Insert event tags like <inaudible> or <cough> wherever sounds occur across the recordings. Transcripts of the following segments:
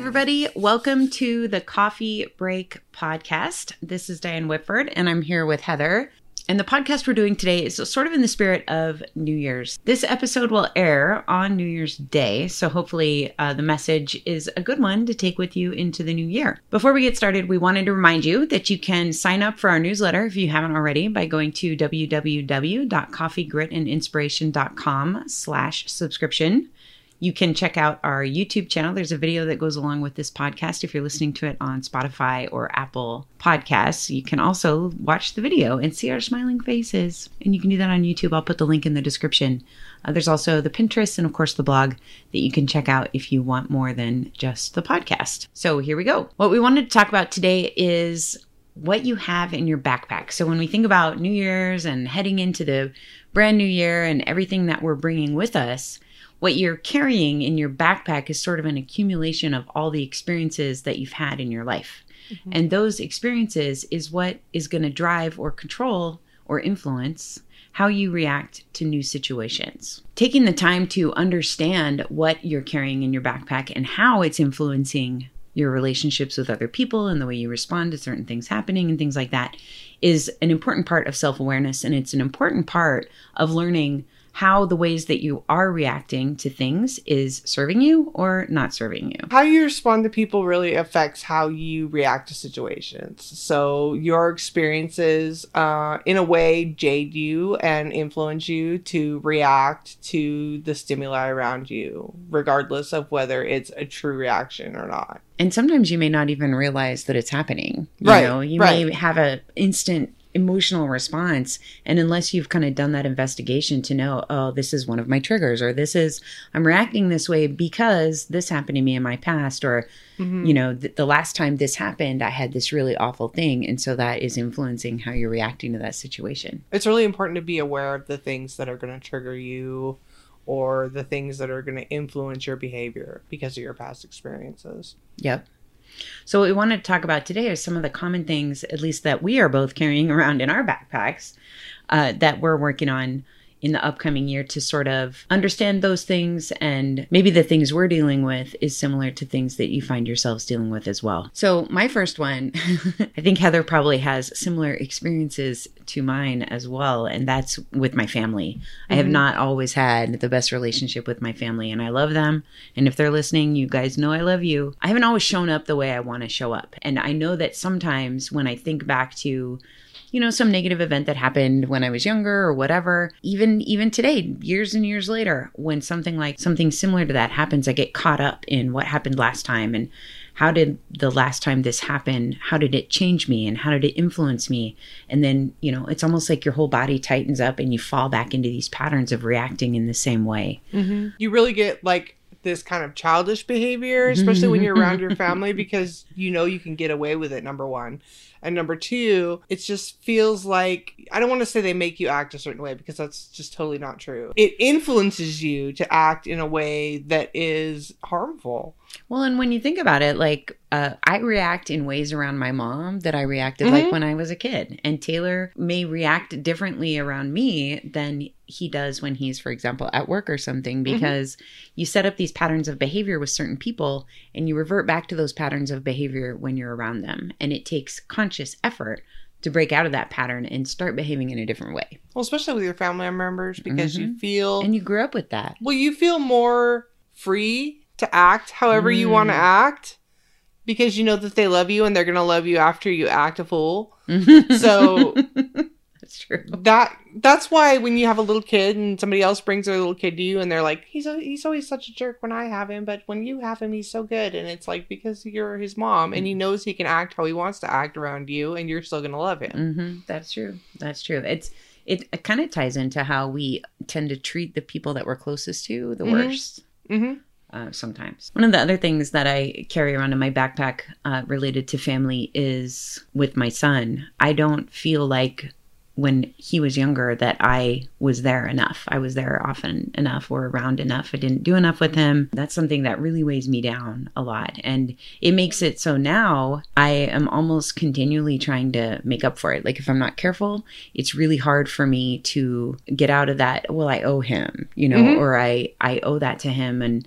everybody. Welcome to the Coffee Break Podcast. This is Diane Whitford, and I'm here with Heather. And the podcast we're doing today is sort of in the spirit of New Year's. This episode will air on New Year's Day, so hopefully uh, the message is a good one to take with you into the new year. Before we get started, we wanted to remind you that you can sign up for our newsletter if you haven't already by going to www.coffeegritandinspiration.com slash subscription. You can check out our YouTube channel. There's a video that goes along with this podcast if you're listening to it on Spotify or Apple Podcasts. You can also watch the video and see our smiling faces. And you can do that on YouTube. I'll put the link in the description. Uh, there's also the Pinterest and, of course, the blog that you can check out if you want more than just the podcast. So here we go. What we wanted to talk about today is what you have in your backpack. So when we think about New Year's and heading into the brand new year and everything that we're bringing with us, what you're carrying in your backpack is sort of an accumulation of all the experiences that you've had in your life. Mm-hmm. And those experiences is what is going to drive or control or influence how you react to new situations. Taking the time to understand what you're carrying in your backpack and how it's influencing your relationships with other people and the way you respond to certain things happening and things like that is an important part of self awareness. And it's an important part of learning how the ways that you are reacting to things is serving you or not serving you. How you respond to people really affects how you react to situations. So, your experiences, uh, in a way, jade you and influence you to react to the stimuli around you, regardless of whether it's a true reaction or not. And sometimes you may not even realize that it's happening. You right. Know? You right. may have an instant emotional response. And unless you've kind of done that investigation to know oh this is one of my triggers or this is i'm reacting this way because this happened to me in my past or mm-hmm. you know th- the last time this happened i had this really awful thing. And so that is influencing how you're reacting to that situation. It's really important to be aware of the things that are going to trigger you or the things that are going to influence your behavior because of your past experiences. Yep so, what we want to talk about today are some of the common things, at least that we are both carrying around in our backpacks, uh, that we're working on in the upcoming year to sort of understand those things and maybe the things we're dealing with is similar to things that you find yourselves dealing with as well. So, my first one, <laughs> I think Heather probably has similar experiences to mine as well, and that's with my family. Mm-hmm. I have mm-hmm. not always had the best relationship with my family, and I love them. And if they're listening, you guys know I love you. I haven't always shown up the way I want to show up. And I know that sometimes when I think back to you know some negative event that happened when i was younger or whatever. Even even today years and years later when something like something similar to that happens i get caught up in what happened last time and how did the last time this happen? How did it change me and how did it influence me? And then you know it's almost like your whole body tightens up and you fall back into these patterns of reacting in the same way. Mm-hmm. you really get like this kind of childish behavior especially when you're around your <laughs> family because you know you can get away with it number one and number two, it just feels like I don't want to say they make you act a certain way because that's just totally not true. It influences you to act in a way that is harmful. Well, and when you think about it, like uh, I react in ways around my mom that I reacted mm-hmm. like when I was a kid, and Taylor may react differently around me than he does when he's, for example, at work or something, mm-hmm. because mm-hmm. you set up these patterns of behavior with certain people, and you revert back to those patterns of behavior when you're around them, and it takes conscious effort to break out of that pattern and start behaving in a different way. Well, especially with your family members because mm-hmm. you feel and you grew up with that. Well, you feel more free to act however mm. you want to act because you know that they love you and they're going to love you after you act a fool. <laughs> so that's true. That that's why when you have a little kid and somebody else brings their little kid to you and they're like he's a, he's always such a jerk when I have him but when you have him he's so good and it's like because you're his mom and he knows he can act how he wants to act around you and you're still going to love him. Mm-hmm. That's true. That's true. It's it, it kind of ties into how we tend to treat the people that we're closest to the mm-hmm. worst. Mm-hmm uh, sometimes. One of the other things that I carry around in my backpack uh, related to family is with my son. I don't feel like when he was younger that I was there enough. I was there often enough or around enough. I didn't do enough with him. That's something that really weighs me down a lot. And it makes it so now I am almost continually trying to make up for it. Like if I'm not careful, it's really hard for me to get out of that, well, I owe him, you know, mm-hmm. or I I owe that to him and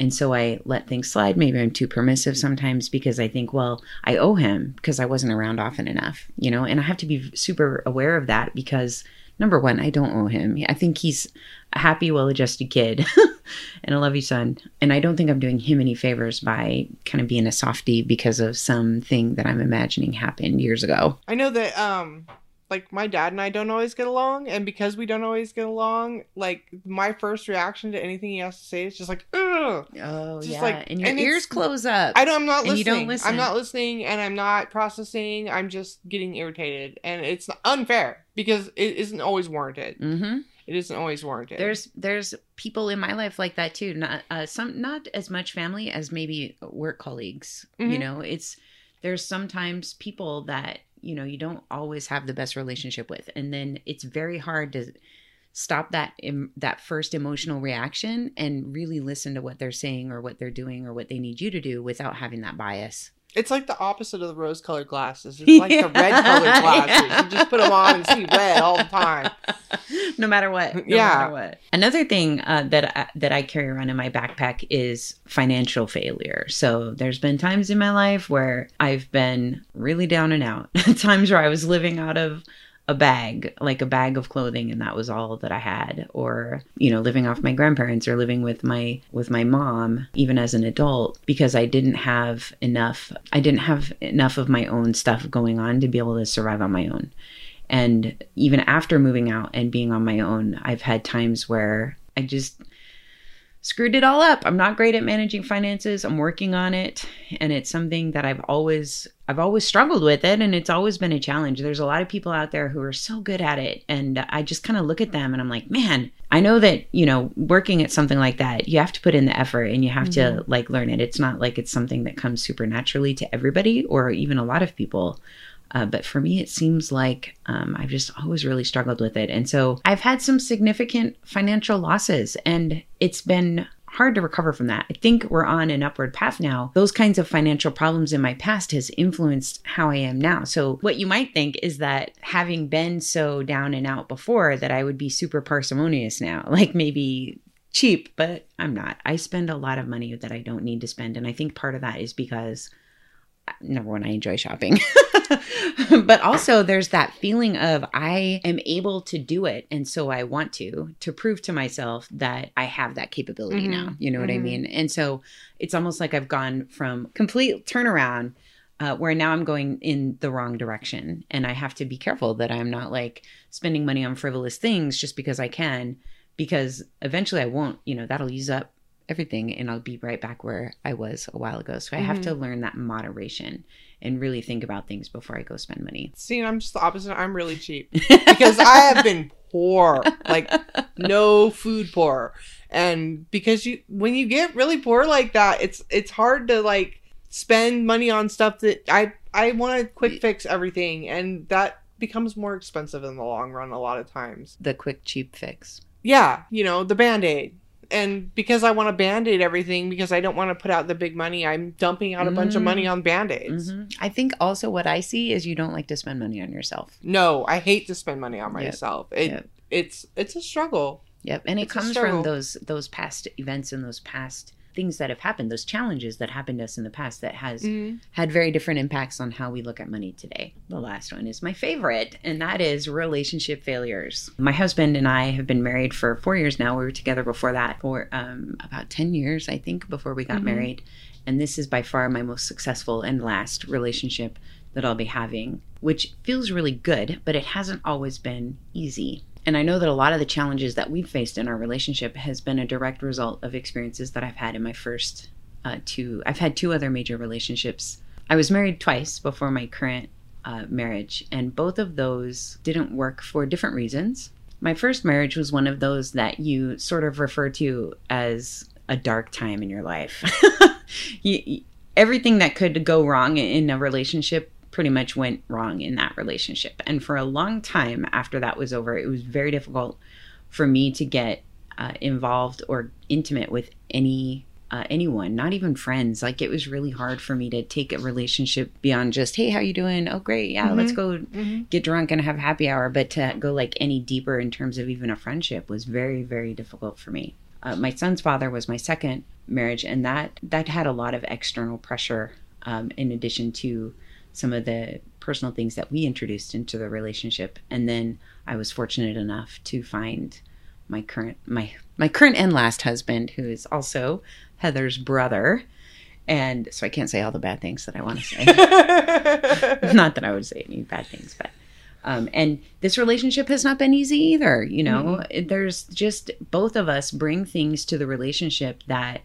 And so I let things slide. Maybe I'm too permissive sometimes because I think, well, I owe him because I wasn't around often enough, you know, and I have to be super aware of that because number one, I don't owe him. I think he's a happy, well adjusted kid <laughs> and a lovey son. And I don't think I'm doing him any favors by kind of being a softie because of something that I'm imagining happened years ago. I know that um like my dad and I don't always get along, and because we don't always get along, like my first reaction to anything he has to say is just like, ugh. Oh, Just yeah. like- and your and ears close up. I don't. I'm not listening. you don't listen. I'm not listening, and I'm not processing. I'm just getting irritated, and it's unfair because it isn't always warranted. mm-hmm. It isn't always warranted. There's there's people in my life like that too. Not uh, some not as much family as maybe work colleagues. You Mhm. know, it's there's sometimes people that you know you don't always have the best relationship with, and then it's very hard to stop that em- that first emotional reaction and really listen to what they're saying or what they're doing or what they need you to do without having that bias. It's like the opposite of the rose-colored glasses. It's like the red-colored <laughs> glasses. You just put them on and see red all the time. <laughs> no matter what. No Yeah. matter what. Another thing uh, that I, that I carry around in my backpack is financial failure. So there's been times in my life where I've been really down and out. <laughs> times where I was living out of a bag, like a bag of clothing and that was all that I had or you know living off my grandparents or living with my with my mom even as an adult because I didn't have enough I didn't have enough of my own stuff going on to be able to survive on my own. And even after moving out and being on my own, I've had times where I just screwed it all up. I'm not great at managing finances. I'm working on it, and it's something that I've always I've always struggled with it and it's always been a challenge. There's a lot of people out there who are so good at it and I just kind of look at them and I'm like, "Man, I know that, you know, working at something like that, you have to put in the effort and you have to mm-hmm. like learn it. It's not like it's something that comes super naturally to everybody or even a lot of people." Uh, but for me, it seems like um, I've just always really struggled with it. And so I've had some significant financial losses, and it's been hard to recover from that. I think we're on an upward path now. Those kinds of financial problems in my past has influenced how I am now. So what you might think is that having been so down and out before that I would be super parsimonious now, <laughs> like maybe cheap, but I'm not. I spend a lot of money that I don't need to spend and I think part of that is because number one, I enjoy shopping. <laughs> <laughs> but also, there's that feeling of I am able to do it. And so I want to, to prove to myself that I have that capability Mhm. now. You know what I Mhm. mean? And so it's almost like I've gone from complete turnaround. Uh, where now I'm going in the wrong direction, and I have to be careful that I'm not like spending money on frivolous things just because I can, because eventually I won't. You know, that'll use up everything and I'll be right back where I was a while ago. So I have Mhm. to learn that moderation and really think about things before I go spend money. See, I'm just the opposite. I'm really cheap <laughs> because I have been poor, like no food poor, and because you when you get really poor like that, it's it's hard to like spend money on stuff that I I want to quick fix everything, and that becomes more expensive in the long run a lot of times. the quick cheap fix. Yeah, you know the band aid. And because I want to band aid everything, because I don't want to put out the big money, I'm dumping out a bunch of money on band aids. Mhm. I think also what I see is you don't like to spend money on yourself. No, I hate to spend money on Yep. myself. It Yep. it's it's a struggle. Yep, and it It's a comes from those those past events and those past things that have happened, those challenges that happened to us in the past that has Mm-hmm. had very different impacts on how we look at money today. The last one is my favorite, and that is relationship failures. My husband and I have been married for four years now. We were together before that for um, about 10 years, I think, before we got Mhm. married. And this is by far my most successful and last relationship that I'll be having, which feels really good, but it hasn't always been easy. And I know that a lot of the challenges that we've faced in our relationship has been a direct result of experiences that I've had in my first uh, two. I've had two other major relationships. I was married twice before my current uh, marriage, and both of those didn't work for different reasons. My first marriage was one of those that you sort of refer to as a dark time in your life. <laughs> you, everything that could go wrong in a relationship pretty much went wrong in that relationship. And for a long time after that was over, it was very difficult for me to get uh, involved or intimate with any uh, anyone, not even friends. Like it was really hard for me to take a relationship beyond just, hey, how you doing? Oh, great, yeah, let's go Mm-hmm. get drunk and have happy hour. But to go like any deeper in terms of even a friendship was very, very difficult for me. Uh, my son's father was my second marriage, and that that had a lot of external pressure um, in addition to some of the personal things that we introduced into the relationship. And then I was fortunate enough to find my current my my current and last husband, who is also Heather's brother. And so I can't say all the bad things that I want to say. <laughs> <laughs> not that I would say any bad things, but um, and this relationship has not been easy either. You know, mm-hmm. there's just both of us bring things to the relationship that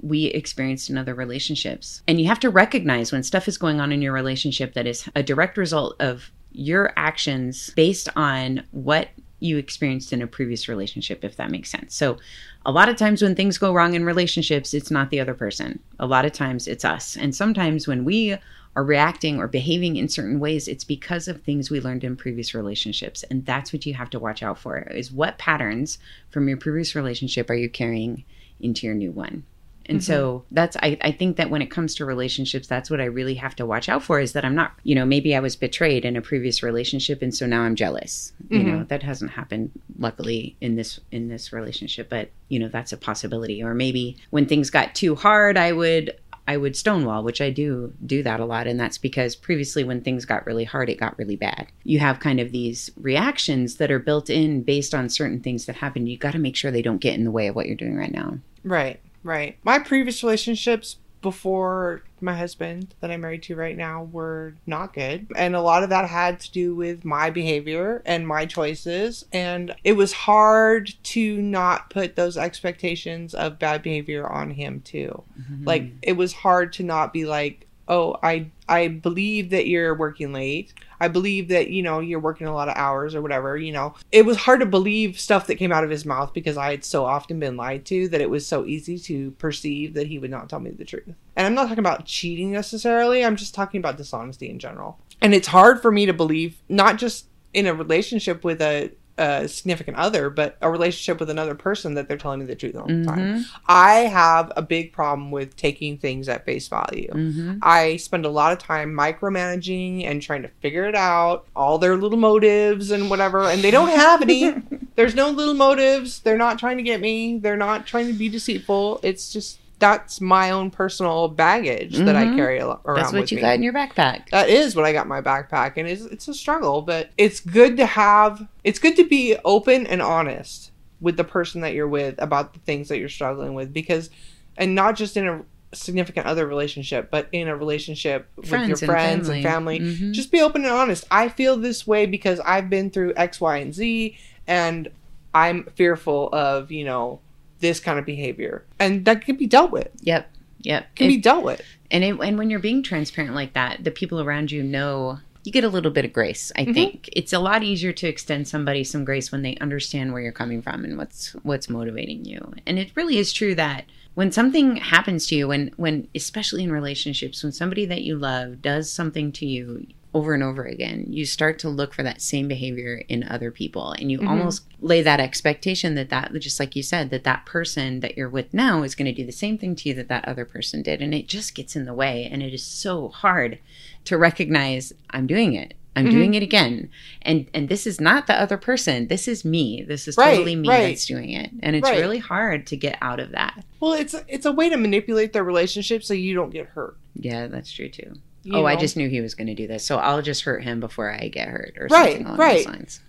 we experienced in other relationships. And you have to recognize when stuff is going on in your relationship that is a direct result of your actions based on what you experienced in a previous relationship, if that makes sense. So, a lot of times when things go wrong in relationships, it's not the other person. A lot of times it's us. And sometimes when we are reacting or behaving in certain ways, it's because of things we learned in previous relationships. And that's what you have to watch out for is what patterns from your previous relationship are you carrying into your new one? And mm-hmm. so that's I, I think that when it comes to relationships, that's what I really have to watch out for is that I'm not, you know, maybe I was betrayed in a previous relationship and so now I'm jealous. Mm-hmm. You know, that hasn't happened luckily in this in this relationship, but you know, that's a possibility. Or maybe when things got too hard, I would I would stonewall, which I do do that a lot. And that's because previously, when things got really hard, it got really bad. You have kind of these reactions that are built in based on certain things that happen. You got to make sure they don't get in the way of what you're doing right now. Right. Right. My previous relationships before my husband that I'm married to right now were not good. And a lot of that had to do with my behavior and my choices. And it was hard to not put those expectations of bad behavior on him too. Mm-hmm. Like it was hard to not be like, oh, I I believe that you're working late. I believe that, you know, you're working a lot of hours or whatever, you know. It was hard to believe stuff that came out of his mouth because I had so often been lied to that it was so easy to perceive that he would not tell me the truth. And I'm not talking about cheating necessarily, I'm just talking about dishonesty in general. And it's hard for me to believe, not just in a relationship with a a significant other, but a relationship with another person that they're telling me the truth all the mm-hmm. time. I have a big problem with taking things at face value. Mm-hmm. I spend a lot of time micromanaging and trying to figure it out, all their little motives and whatever, and they don't have any. <laughs> There's no little motives. They're not trying to get me. They're not trying to be deceitful. It's just that's my own personal baggage mm-hmm. that I mm-hmm. carry around. That's what you me. got in your backpack. That is what I got in my backpack, and it's it's a struggle, but it's good to have. It's good to be open and honest with the person that you're with about the things that you're struggling with, because, and not just in a significant other relationship, but in a relationship friends with your friends and family. And family. Mm-hmm. Just be open and honest. I feel this way because I've been through X, Y, and Z, and I'm fearful of you know this kind of behavior, and that can be dealt with. Yep, yep, can it, be dealt with. And it, and when you're being transparent like that, the people around you know you get a little bit of grace. I mm-hmm. think it's a lot easier to extend somebody some grace when they understand where you're coming from and what's what's motivating you. And it really is true that when something happens to you, when when especially in relationships, when somebody that you love does something to you, over and over again, you start to look for that same behavior in other people. And you mm-hmm. almost lay that expectation that that, just like you said, that that person that you're with now is going to do the same thing to you that that other person did. And it just gets in the way. And it is so hard to recognize I'm doing it. I'm mm-hmm. doing it again. And and this is not the other person. This is me. This is right, totally me right. that's doing it. And it's right. really hard to get out of that. Well, it's it's a way to manipulate the relationship so you don't get hurt. Yeah, that's true too oh, know. I just knew he was going to do this, so I'll just hurt him before I get hurt, or right, something along right. those lines.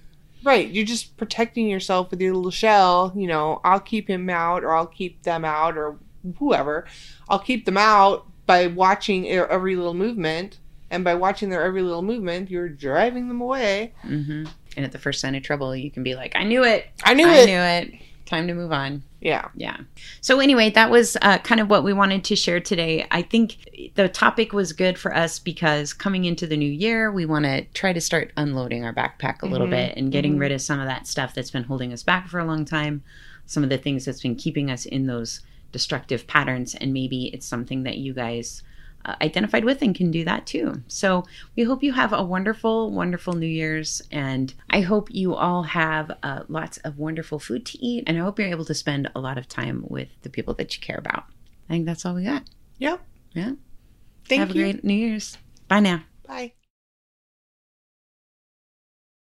Right, you're just protecting yourself with your little shell. You know, I'll keep him out, or I'll keep them out, or whoever. I'll keep them out by watching every little movement, and by watching their every little movement, you're driving them away. Mm-hmm. And at the first sign of trouble, you can be like, "I knew it! I knew I it! I knew it! Time to move on." Yeah. Yeah. So, anyway, that was uh, kind of what we wanted to share today. I think the topic was good for us because coming into the new year, we want to try to start unloading our backpack a mm-hmm. little bit and getting mm-hmm. rid of some of that stuff that's been holding us back for a long time, some of the things that's been keeping us in those destructive patterns. And maybe it's something that you guys identified with and can do that too. So we hope you have a wonderful, wonderful New Year's. And I hope you all have uh, lots of wonderful food to eat. And I hope you're able to spend a lot of time with the people that you care about. I think that's all we got. Yep. Yeah. Thank you. have you. a great New Year's. Bye now. Bye.